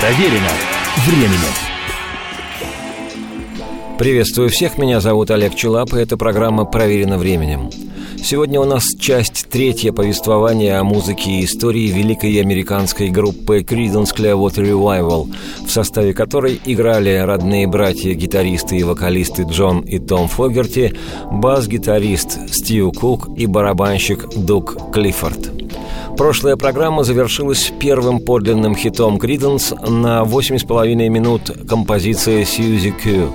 Проверено временем. Приветствую всех, меня зовут Олег Челап, и эта программа «Проверено временем». Сегодня у нас часть третья повествования о музыке и истории великой американской группы Creedence Clearwater Revival, в составе которой играли родные братья-гитаристы и вокалисты Джон и Том Фогерти, бас-гитарист Стив Кук и барабанщик Дук Клиффорд. Прошлая программа завершилась первым подлинным хитом Криденс на 8,5 минут композиция «Сьюзи Кью».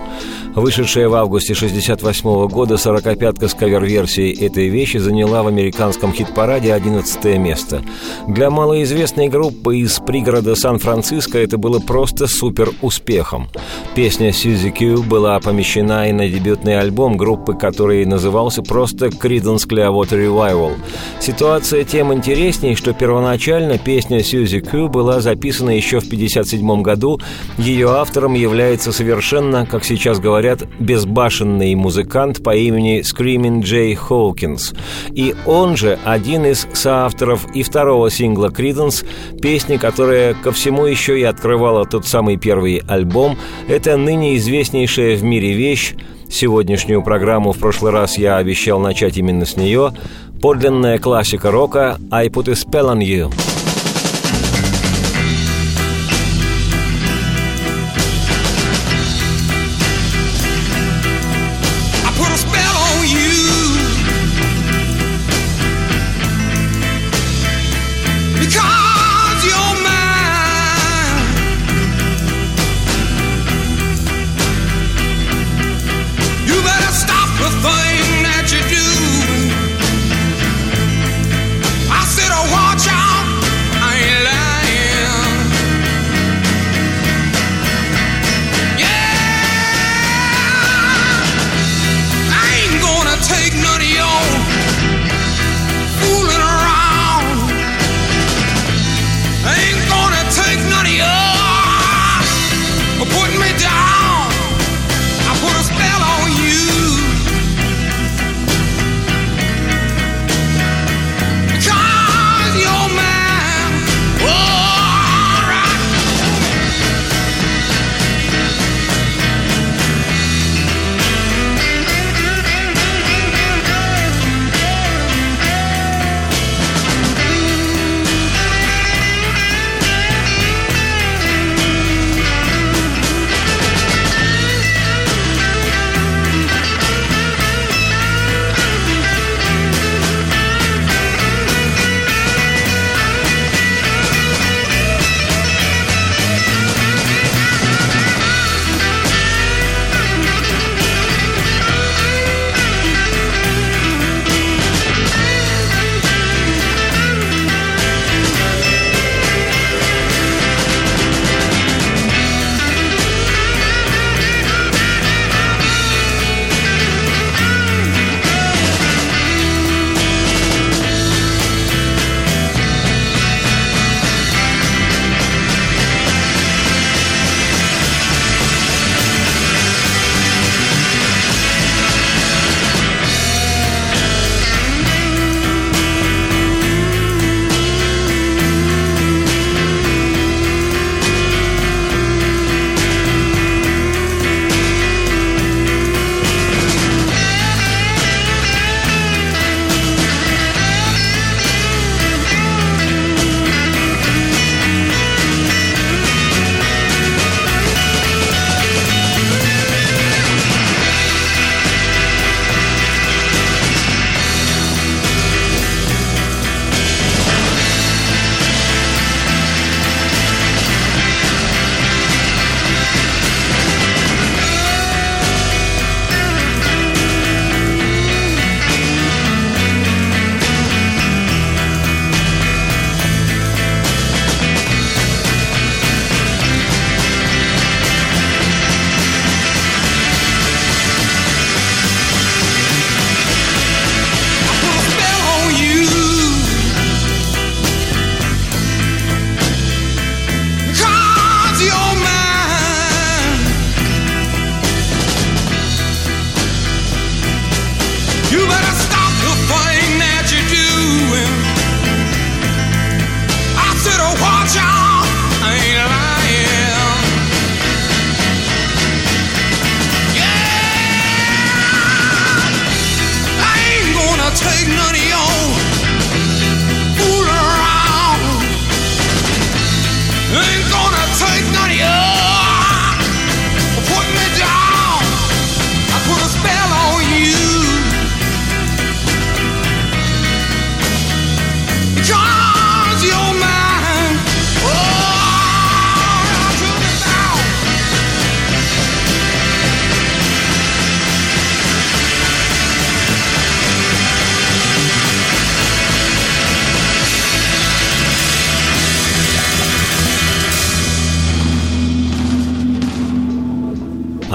Вышедшая в августе 1968 года 45-ка с кавер-версией этой вещи заняла в американском хит-параде 11 место. Для малоизвестной группы из пригорода Сан-Франциско это было просто супер успехом. Песня «Сьюзи Кью» была помещена и на дебютный альбом группы, который назывался просто «Creedence Clearwater Revival». Ситуация тем интереснее, что первоначально песня «Сьюзи Кью» была записана еще в 1957 году. Ее автором является совершенно, как сейчас говорят, безбашенный музыкант по имени Screaming Джей Хоукинс. И он же один из соавторов и второго сингла Creedence, песни, которая ко всему еще и открывала тот самый первый альбом. Это ныне известнейшая в мире вещь, Сегодняшнюю программу в прошлый раз я обещал начать именно с нее. Подлинная классика рока «I put a spell on you».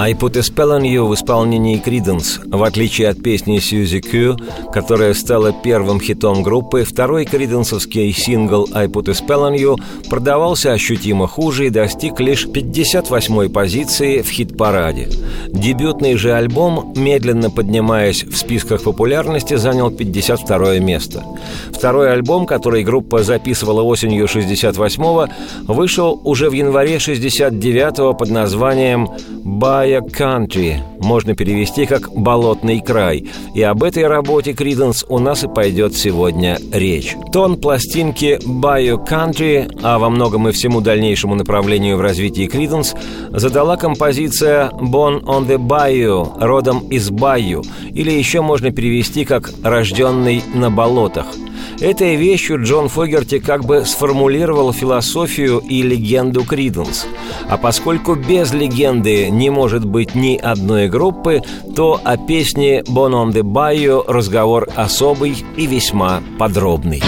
I Put a Spell on You в исполнении Криденс. В отличие от песни Сьюзи Кью, которая стала первым хитом группы, второй криденсовский сингл I Put a Spell on You продавался ощутимо хуже и достиг лишь 58-й позиции в хит-параде. Дебютный же альбом, медленно поднимаясь в списках популярности, занял 52 место. Второй альбом, который группа записывала осенью 68-го, вышел уже в январе 69-го под названием country можно перевести как «болотный край». И об этой работе Криденс у нас и пойдет сегодня речь. Тон пластинки «Bio Country», а во многом и всему дальнейшему направлению в развитии Криденс, задала композиция «Born on the Bayou», родом из Байю, или еще можно перевести как «рожденный на болотах». Этой вещью Джон Фогерти как бы сформулировал философию и легенду Криденс. А поскольку без легенды не может быть ни одной группы, то о песне «Bon on the Bayou» разговор особый и весьма подробный.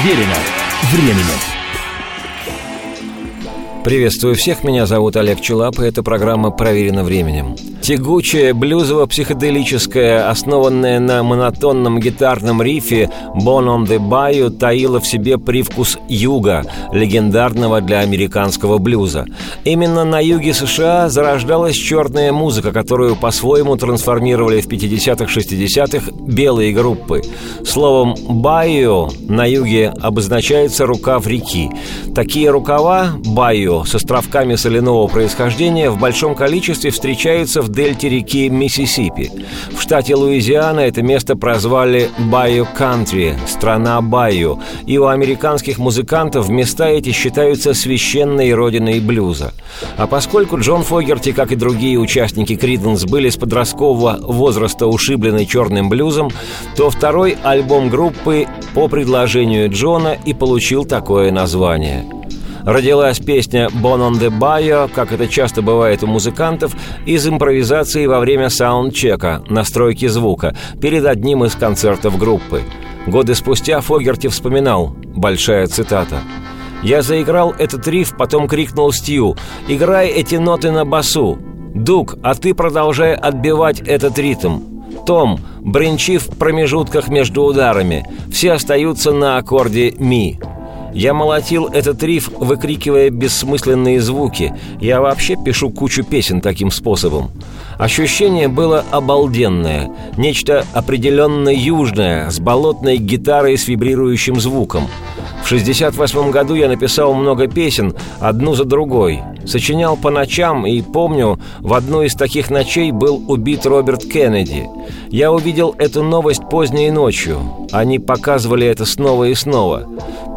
Проверено временем. Приветствую всех, меня зовут Олег Челап, и эта программа «Проверена временем». Тягучая, блюзово-психоделическая, основанная на монотонном гитарном рифе «Bon on the Bayou» таила в себе привкус юга, легендарного для американского блюза. Именно на юге США зарождалась черная музыка, которую по-своему трансформировали в 50-х-60-х белые группы. Словом «bayou» на юге обозначается рукав реки. Такие рукава «bayou» с островками соляного происхождения в большом количестве встречаются в дельте реки Миссисипи. В штате Луизиана это место прозвали «Bayou Country» – «Страна Bayou», и у американских музыкантов места эти считаются священной родиной блюза. А поскольку Джон Фогерти, как и другие участники Creedence, были с подросткового возраста ушиблены черным блюзом, то второй альбом группы по предложению Джона и получил такое название – родилась песня «Bon on the Bayou», как это часто бывает у музыкантов, из импровизации во время саундчека, настройки звука, перед одним из концертов группы. Годы спустя Фогерти вспоминал, большая цитата, «Я заиграл этот риф, потом крикнул Стью, «Играй эти ноты на басу!» «Дуг, а ты продолжай отбивать этот ритм!» Том, бренчи в промежутках между ударами. Все остаются на аккорде «ми». Я молотил этот риф, выкрикивая бессмысленные звуки. Я вообще пишу кучу песен таким способом. Ощущение было обалденное. Нечто определенно южное, с болотной гитарой с вибрирующим звуком. В 68 году я написал много песен, одну за другой. Сочинял по ночам, и помню, в одну из таких ночей был убит Роберт Кеннеди. Я увидел эту новость поздней ночью. Они показывали это снова и снова.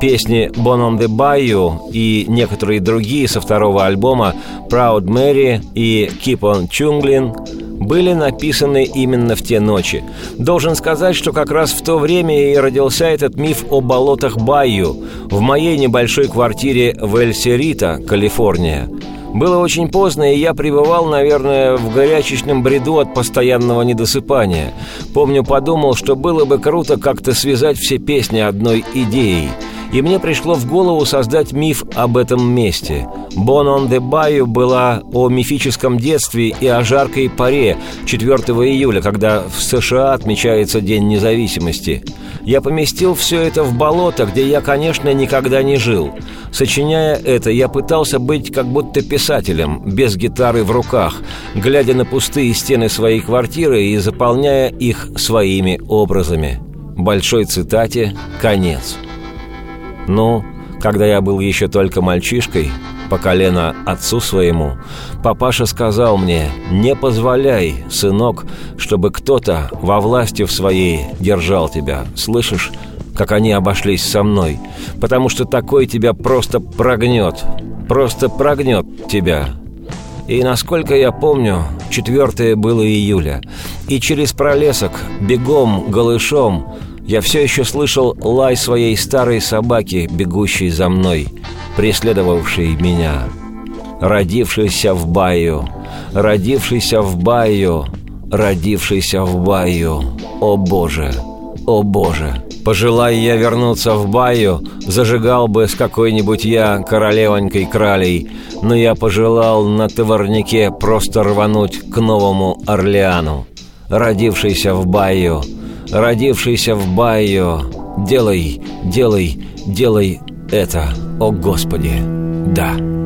Песни «Bon on the Bayou» и некоторые другие со второго альбома «Proud Mary» и «Keep on Chunglin» были написаны именно в те ночи. Должен сказать, что как раз в то время и родился этот миф о болотах Байю в моей небольшой квартире в Эль-Серита, Калифорния. Было очень поздно, и я пребывал, наверное, в горячечном бреду от постоянного недосыпания. Помню, подумал, что было бы круто как-то связать все песни одной идеей – И мне пришло в голову создать миф об этом месте. «Bon on the Bayou» была о мифическом детстве и о жаркой паре 4 июля, когда в США отмечается День независимости. Я поместил все это в болото, где я, конечно, никогда не жил. Сочиняя это, я пытался быть как будто писателем, без гитары в руках, глядя на пустые стены своей квартиры и заполняя их своими образами. Большой цитате «Конец». Ну, когда я был еще только мальчишкой, по колено отцу своему, папаша сказал мне, «Не позволяй, сынок, чтобы кто-то во власти в своей держал тебя. Слышишь, как они обошлись со мной? Потому что такой тебя просто прогнет, просто прогнет тебя». И насколько я помню, четвертое было июля, и через пролесок, бегом, голышом, я все еще слышал лай своей старой собаки, бегущей за мной, преследовавшей меня. Родившийся в баю, родившийся в баю, родившийся в баю. О Боже, о Боже! Пожелай я вернуться в баю, зажигал бы с какой-нибудь я королевонькой кралей, но я пожелал на товарнике просто рвануть к Новому Орлеану. Родившийся в баю, родившийся в Байо, делай, делай, делай это, о Господи, да».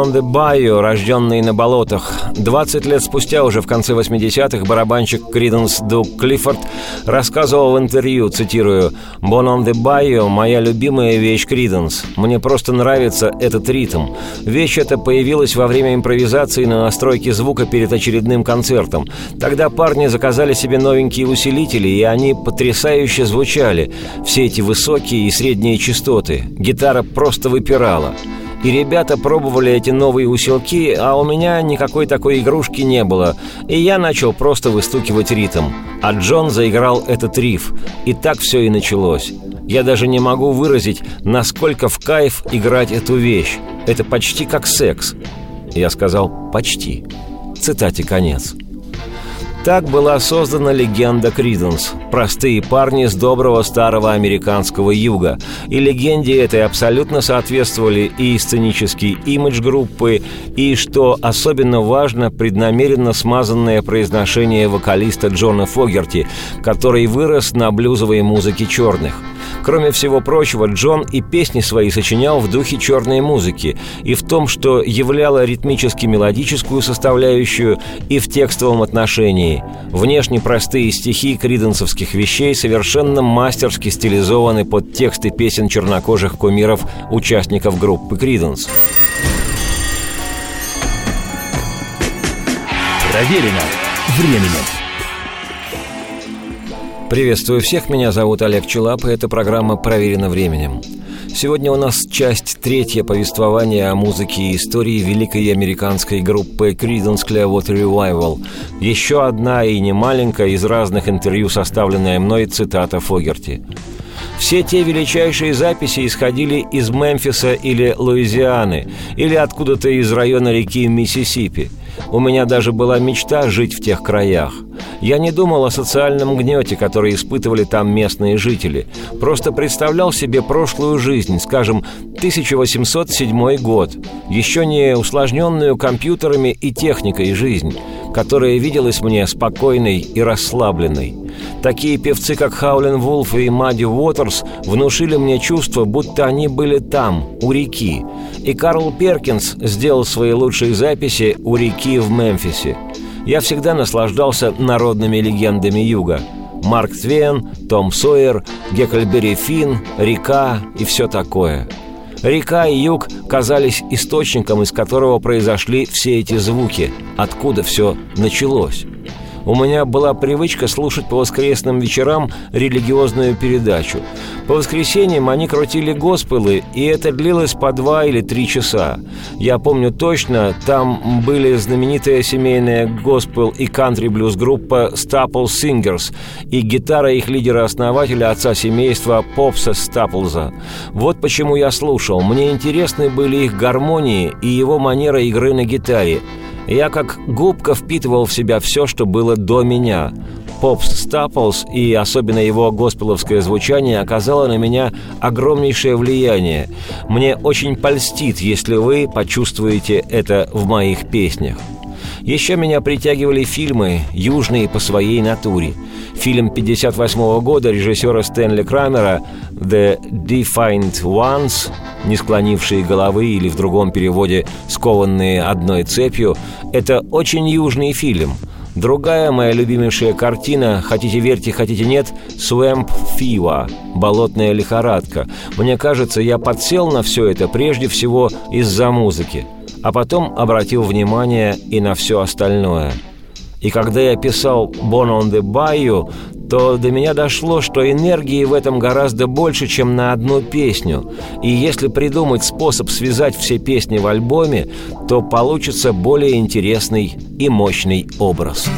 On the Bayou, рожденный на болотах. 20 лет спустя, уже в конце 80-х, барабанщик Криденс Дук Клиффорд рассказывал в интервью, цитирую, «Bon on the Bayou – моя любимая вещь Криденс. Мне просто нравится этот ритм. Вещь эта появилась во время импровизации на настройке звука перед очередным концертом. Тогда парни заказали себе новенькие усилители, и они потрясающе звучали. Все эти высокие и средние частоты. Гитара просто выпирала. И ребята пробовали эти новые усилки, а у меня никакой такой игрушки не было. И я начал просто выстукивать ритм. А Джон заиграл этот риф. И так все и началось. Я даже не могу выразить, насколько в кайф играть эту вещь. Это почти как секс. Я сказал «почти». Цитате конец. Так была создана легенда Криденс – простые парни с доброго старого американского юга. И легенде этой абсолютно соответствовали и сценический имидж группы, и, что особенно важно, преднамеренно смазанное произношение вокалиста Джона Фогерти, который вырос на блюзовой музыке черных – Кроме всего прочего, Джон и песни свои сочинял в духе черной музыки и в том, что являло ритмически-мелодическую составляющую и в текстовом отношении. Внешне простые стихи криденсовских вещей совершенно мастерски стилизованы под тексты песен чернокожих кумиров участников группы «Криденс». Проверено временем. Приветствую всех, меня зовут Олег Челап, и эта программа «Проверена временем». Сегодня у нас часть третья повествования о музыке и истории великой американской группы Creedence Clearwater Revival. Еще одна и не маленькая из разных интервью, составленная мной цитата Фогерти. Все те величайшие записи исходили из Мемфиса или Луизианы, или откуда-то из района реки Миссисипи – у меня даже была мечта жить в тех краях. Я не думал о социальном гнете, который испытывали там местные жители. Просто представлял себе прошлую жизнь, скажем, 1807 год, еще не усложненную компьютерами и техникой жизнь, которая виделась мне спокойной и расслабленной. Такие певцы, как Хаулен Вулф и Мадди Уотерс, внушили мне чувство, будто они были там, у реки. И Карл Перкинс сделал свои лучшие записи у реки в Мемфисе. Я всегда наслаждался народными легендами Юга. Марк Твен, Том Сойер, Гекльбери Финн, река и все такое. Река и юг казались источником, из которого произошли все эти звуки, откуда все началось. У меня была привычка слушать по воскресным вечерам религиозную передачу. По воскресеньям они крутили госпелы, и это длилось по два или три часа. Я помню точно, там были знаменитая семейная госпел и кантри-блюз группа Staples Singers и гитара их лидера-основателя, отца семейства Попса Стаплза. Вот почему я слушал. Мне интересны были их гармонии и его манера игры на гитаре. Я как губка впитывал в себя все, что было до меня. Попс Стаплс и особенно его госпеловское звучание оказало на меня огромнейшее влияние. Мне очень польстит, если вы почувствуете это в моих песнях. Еще меня притягивали фильмы, южные по своей натуре. Фильм 58 года режиссера Стэнли Крамера «The Defiant Ones» «Не склонившие головы» или в другом переводе «Скованные одной цепью» — это очень южный фильм. Другая моя любимейшая картина, хотите верьте, хотите нет, «Swamp Fever» — «Болотная лихорадка». Мне кажется, я подсел на все это прежде всего из-за музыки — а потом обратил внимание и на все остальное. И когда я писал «Born on the Bayou», то до меня дошло, что энергии в этом гораздо больше, чем на одну песню. И если придумать способ связать все песни в альбоме, то получится более интересный и мощный образ.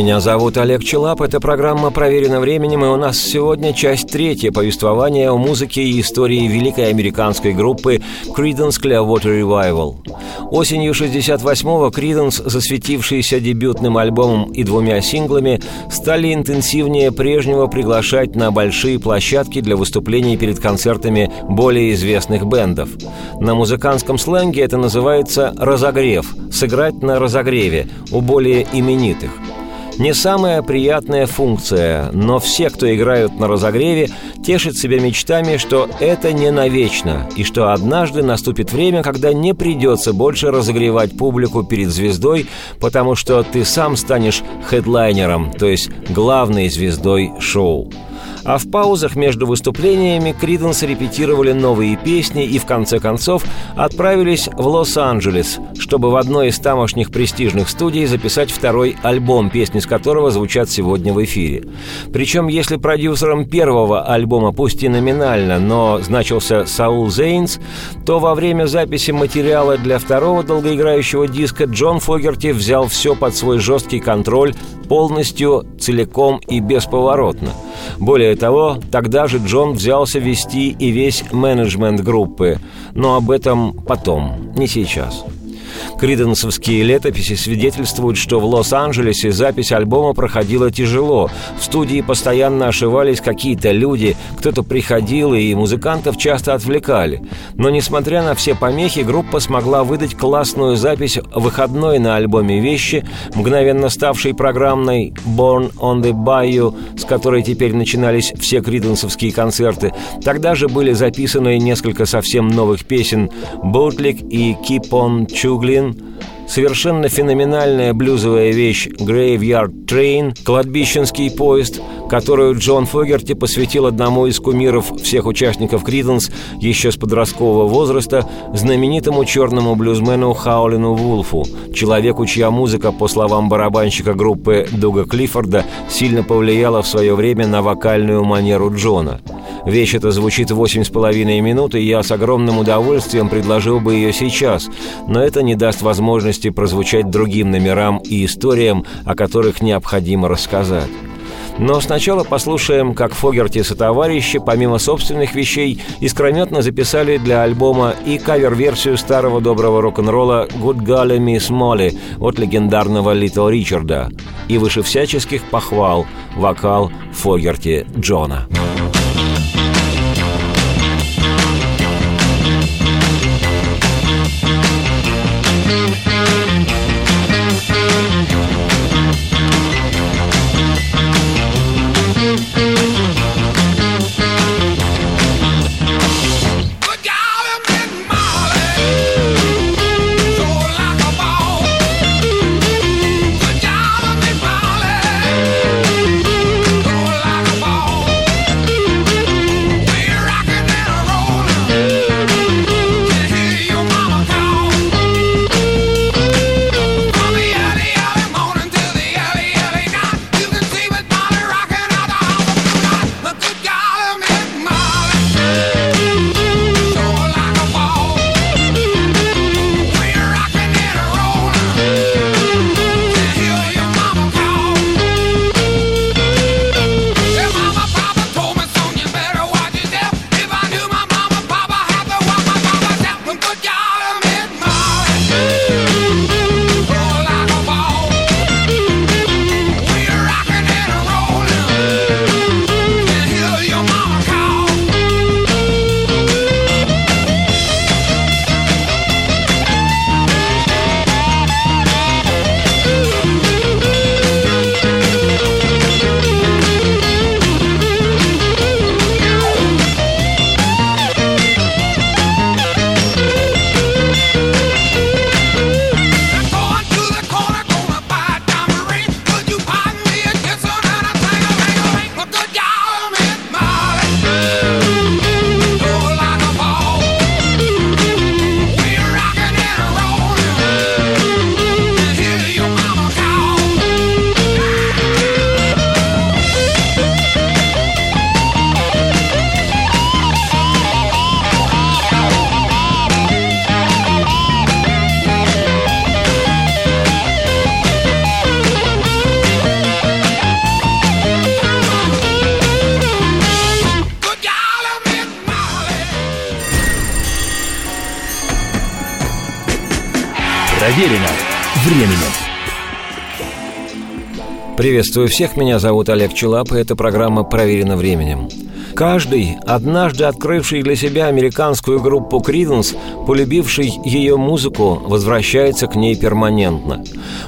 Меня зовут Олег Челап, это программа «Проверено временем», и у нас сегодня часть третья повествования о музыке и истории великой американской группы Creedence Clearwater Revival. Осенью 68-го Creedence, засветившиеся дебютным альбомом и двумя синглами, стали интенсивнее прежнего приглашать на большие площадки для выступлений перед концертами более известных бендов. На музыкантском сленге это называется «разогрев», «сыграть на разогреве» у более именитых – не самая приятная функция, но все, кто играют на разогреве, тешат себя мечтами, что это не навечно, и что однажды наступит время, когда не придется больше разогревать публику перед звездой, потому что ты сам станешь хедлайнером, то есть главной звездой шоу. А в паузах между выступлениями Криденс репетировали новые песни и в конце концов отправились в Лос-Анджелес, чтобы в одной из тамошних престижных студий записать второй альбом, песни с которого звучат сегодня в эфире. Причем, если продюсером первого альбома, пусть и номинально, но значился Саул Зейнс, то во время записи материала для второго долгоиграющего диска Джон Фогерти взял все под свой жесткий контроль полностью, целиком и бесповоротно. Более того, тогда же Джон взялся вести и весь менеджмент группы, но об этом потом, не сейчас. Криденсовские летописи свидетельствуют, что в Лос-Анджелесе запись альбома проходила тяжело. В студии постоянно ошивались какие-то люди, кто-то приходил, и музыкантов часто отвлекали. Но, несмотря на все помехи, группа смогла выдать классную запись выходной на альбоме «Вещи», мгновенно ставшей программной «Born on the Bayou», с которой теперь начинались все криденсовские концерты. Тогда же были записаны несколько совсем новых песен «Bootleg» и «Keep on Chuggling», Berlin. Совершенно феноменальная блюзовая вещь «Graveyard Train», «Кладбищенский поезд», которую Джон Фогерти посвятил одному из кумиров всех участников Криденс еще с подросткового возраста, знаменитому черному блюзмену Хаулину Вулфу, человеку, чья музыка, по словам барабанщика группы Дуга Клиффорда, сильно повлияла в свое время на вокальную манеру Джона. Вещь эта звучит восемь с половиной минут, и я с огромным удовольствием предложил бы ее сейчас, но это не даст возможности прозвучать другим номерам и историям, о которых необходимо рассказать. Но сначала послушаем, как Фогерти и товарищи, помимо собственных вещей, искрометно записали для альбома и кавер-версию старого доброго рок-н-ролла «Good Golly Miss Molly» от легендарного Литл Ричарда. И выше всяческих похвал вокал Фогерти Джона. Проверено временем. Приветствую всех, меня зовут Олег Челап, и эта программа «Проверено временем». Каждый, однажды открывший для себя американскую группу Криденс, полюбивший ее музыку, возвращается к ней перманентно.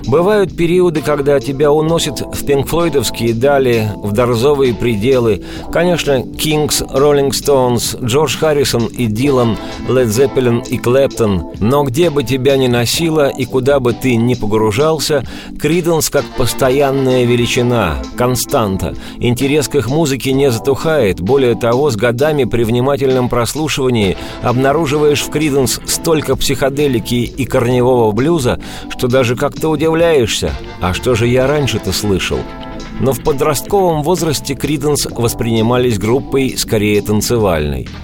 Бывают периоды, когда тебя уносят в пинкфлойдовские дали, в дорзовые пределы. Конечно, Кингс, Роллинг Стоунс, Джордж Харрисон и Дилан, Лед Зеппелин и Клэптон. Но где бы тебя ни носило и куда бы ты ни погружался, Криденс как постоянная величина, константа. Интерес к их музыке не затухает, более того, с годами при внимательном прослушивании обнаруживаешь в Криденс столько психоделики и корневого блюза, что даже как-то удивляешься. А что же я раньше-то слышал? Но в подростковом возрасте Криденс воспринимались группой скорее танцевальной –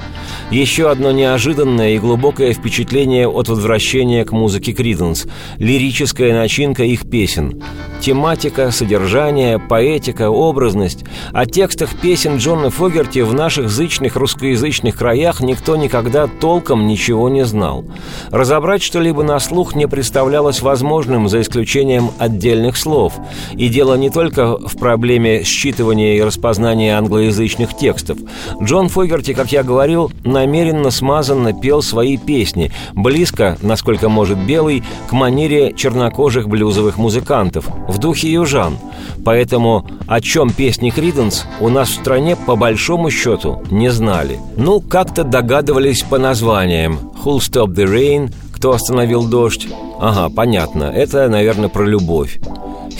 еще одно неожиданное и глубокое впечатление от возвращения к музыке Криденс – лирическая начинка их песен. Тематика, содержание, поэтика, образность. О текстах песен Джона Фогерти в наших зычных русскоязычных краях никто никогда толком ничего не знал. Разобрать что-либо на слух не представлялось возможным, за исключением отдельных слов. И дело не только в проблеме считывания и распознания англоязычных текстов. Джон Фогерти, как я говорил, намеренно смазанно пел свои песни, близко, насколько может белый, к манере чернокожих блюзовых музыкантов, в духе южан. Поэтому о чем песни Криденс у нас в стране по большому счету не знали. Ну, как-то догадывались по названиям «Who'll Stop the Rain», «Кто остановил дождь?» Ага, понятно, это, наверное, про любовь.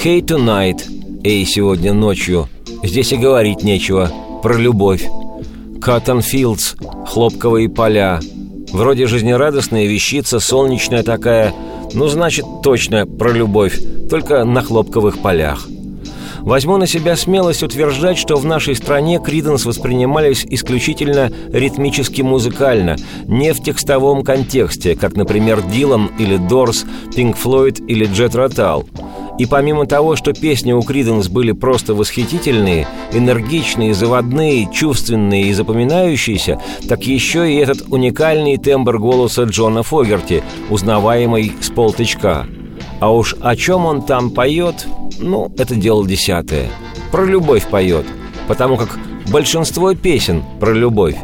«Hey Tonight», «Эй, сегодня ночью», здесь и говорить нечего, про любовь. Fields, хлопковые поля. Вроде жизнерадостная вещица, солнечная такая. Ну, значит, точно про любовь, только на хлопковых полях. Возьму на себя смелость утверждать, что в нашей стране Криденс воспринимались исключительно ритмически музыкально, не в текстовом контексте, как, например, Дилан или Дорс, Пинк Флойд или Джет Ротал – и помимо того, что песни у Криденс были просто восхитительные, энергичные, заводные, чувственные и запоминающиеся, так еще и этот уникальный тембр голоса Джона Фогерти, узнаваемый с полтычка. А уж о чем он там поет, ну, это дело десятое. Про любовь поет, потому как большинство песен про любовь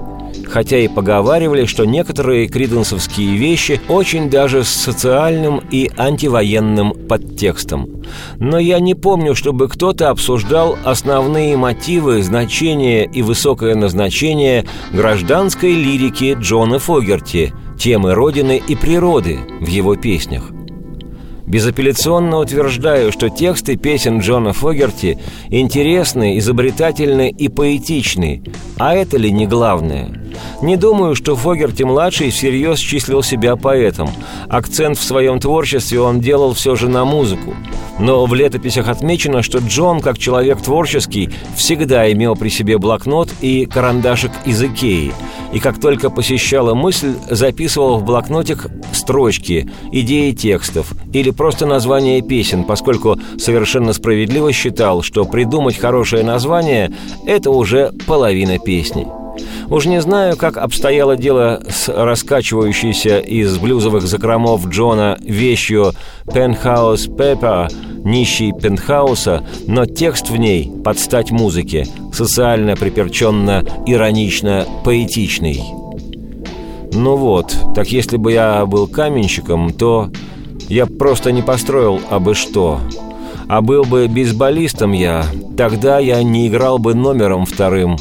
хотя и поговаривали, что некоторые криденсовские вещи очень даже с социальным и антивоенным подтекстом. Но я не помню, чтобы кто-то обсуждал основные мотивы, значения и высокое назначение гражданской лирики Джона Фогерти, темы Родины и природы в его песнях. Безапелляционно утверждаю, что тексты песен Джона Фогерти интересны, изобретательны и поэтичны. А это ли не главное? Не думаю, что Фогерти-младший всерьез числил себя поэтом. Акцент в своем творчестве он делал все же на музыку. Но в летописях отмечено, что Джон, как человек творческий, всегда имел при себе блокнот и карандашик из Икеи. И как только посещала мысль, записывал в блокнотик строчки, идеи текстов или просто название песен, поскольку совершенно справедливо считал, что придумать хорошее название – это уже половина песни. Уж не знаю, как обстояло дело с раскачивающейся из блюзовых закромов Джона вещью «Пентхаус Пеппа», нищий пентхауса, но текст в ней под стать музыке, социально приперченно, иронично, поэтичный. Ну вот, так если бы я был каменщиком, то я просто не построил абы что. А был бы бейсболистом я, тогда я не играл бы номером вторым.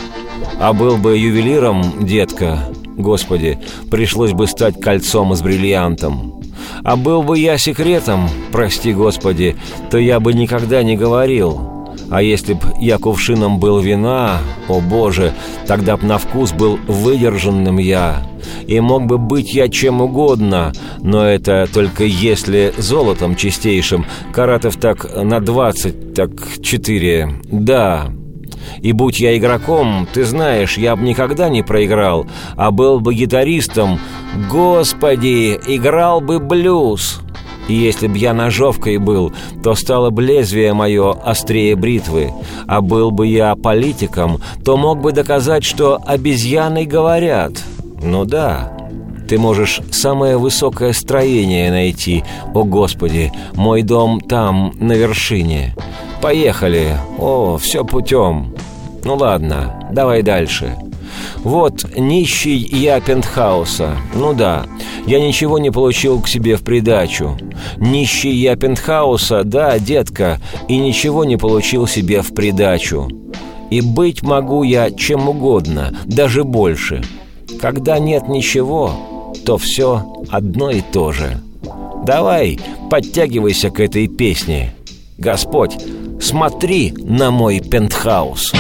А был бы ювелиром, детка, господи, пришлось бы стать кольцом с бриллиантом. А был бы я секретом, прости господи, то я бы никогда не говорил. А если б я кувшином был вина, о боже, тогда б на вкус был выдержанным я. И мог бы быть я чем угодно, но это только если золотом чистейшим, каратов так на двадцать, так четыре, да, и будь я игроком, ты знаешь, я бы никогда не проиграл, а был бы гитаристом, господи, играл бы блюз. И если б я ножовкой был, то стало бы лезвие мое острее бритвы. А был бы я политиком, то мог бы доказать, что обезьяны говорят. Ну да, Ты можешь самое высокое строение найти. О, Господи, мой дом там, на вершине. Поехали. О, все путем. Ну ладно, давай дальше. Вот, нищий я пентхауса. Ну да, я ничего не получил к себе в придачу. Нищий я пентхауса, да, детка, и ничего не получил себе в придачу. И быть могу я чем угодно, даже больше. Когда нет ничего, то все одно и то же. Давай, подтягивайся к этой песне. Господь, смотри на мой пентхаус.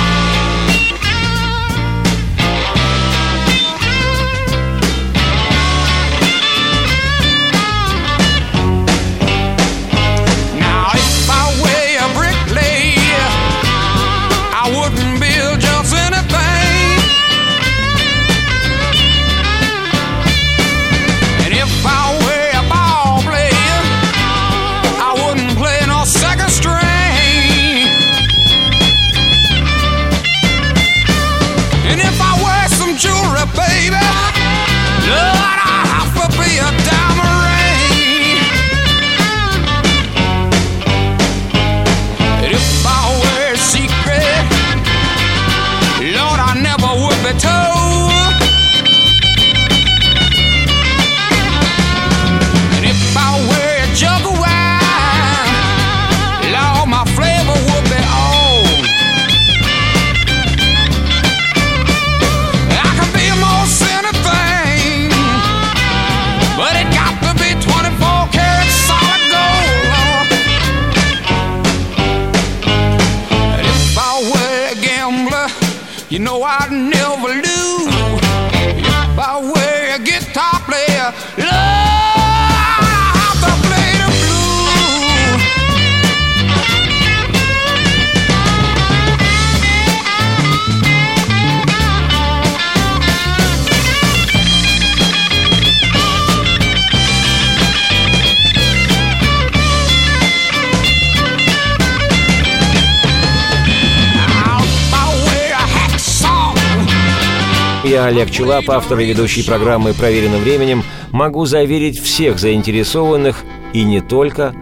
Я, Олег Челап, автор и ведущий программы «Проверено временем», могу заверить всех заинтересованных, и не только,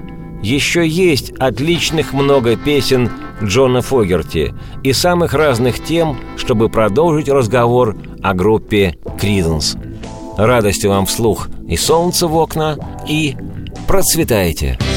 еще есть отличных много песен Джона Фогерти и самых разных тем, чтобы продолжить разговор о группе «Криденс». Радости вам вслух и солнце в окна, и процветайте! Процветайте!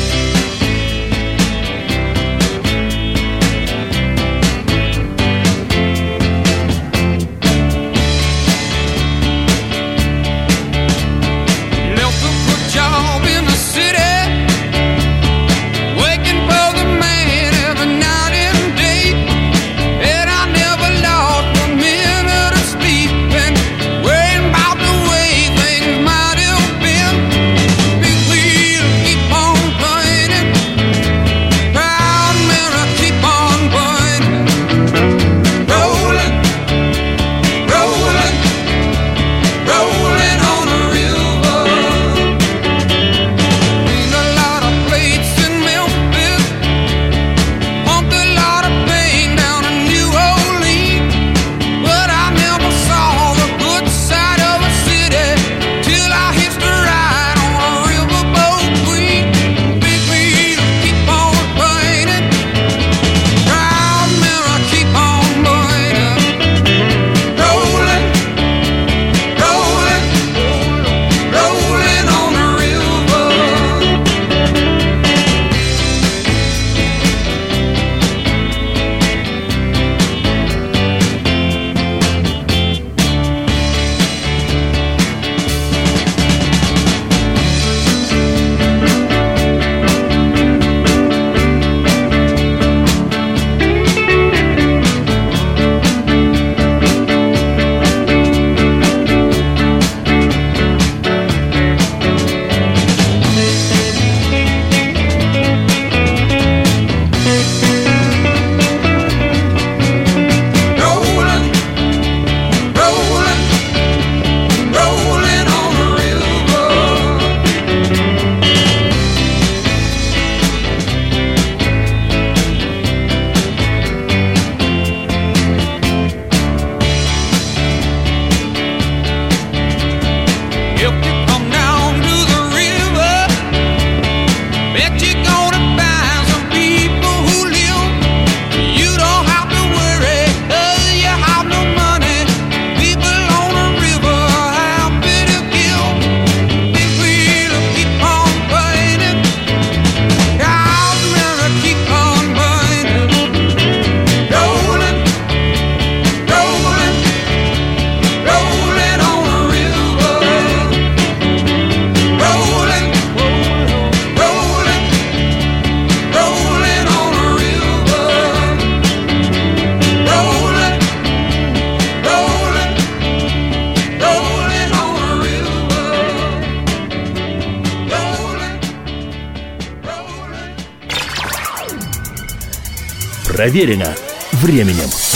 Проверено временем.